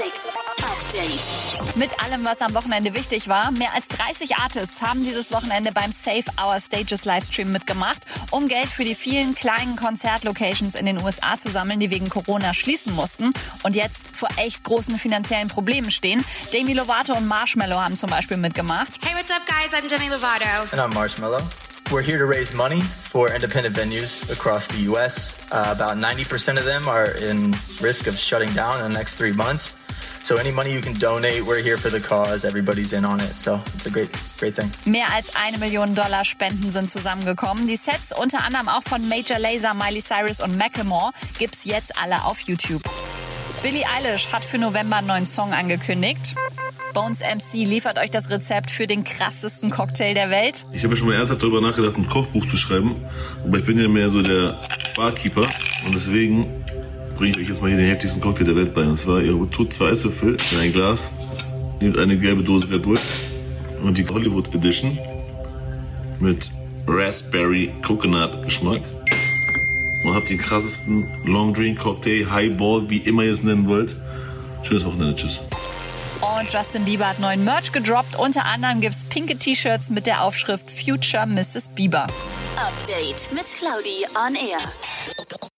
Music Update. Mit allem, was am Wochenende wichtig war. Mehr als 30 Artists haben dieses Wochenende beim Save Our Stages Livestream mitgemacht, um Geld für die vielen kleinen Konzertlocations in den USA zu sammeln, die wegen Corona schließen mussten und jetzt vor echt großen finanziellen Problemen stehen. Demi Lovato und Marshmallow haben zum Beispiel mitgemacht. Hey, what's up, guys? I'm Demi Lovato. And I'm Marshmallow. We're here to raise money for independent venues across the U.S. Uh, about 90% of them are in risk of shutting down in the next three months. So any money you can donate, we're here for the cause. Everybody's in on it. So it's a great, great thing. Mehr als eine Million Dollar Spenden sind zusammengekommen. Die Sets, unter anderem auch von Major Lazer, Miley Cyrus und Macklemore, gibt's jetzt alle auf YouTube. Billie Eilish hat für November einen neuen Song angekündigt. Bones MC liefert euch das Rezept für den krassesten Cocktail der Welt. Ich habe ja schon mal ernsthaft darüber nachgedacht, ein Kochbuch zu schreiben. Aber ich bin ja mehr so der Barkeeper. Und deswegen bringe ich euch jetzt mal hier den heftigsten Cocktail der Welt bei. Und zwar, ihr tut zwei Eiswürfel in ein Glas, nehmt eine gelbe Dose Red Bull und die Hollywood Edition mit Raspberry Coconut Geschmack. Und habt den krassesten Long Drink Cocktail, Highball, wie immer ihr es nennen wollt. Schönes Wochenende. Tschüss. Und Justin Bieber hat neuen Merch gedroppt. Unter anderem gibt's pinke T-Shirts mit der Aufschrift Future Mrs. Bieber. Update mit Claudi on Air.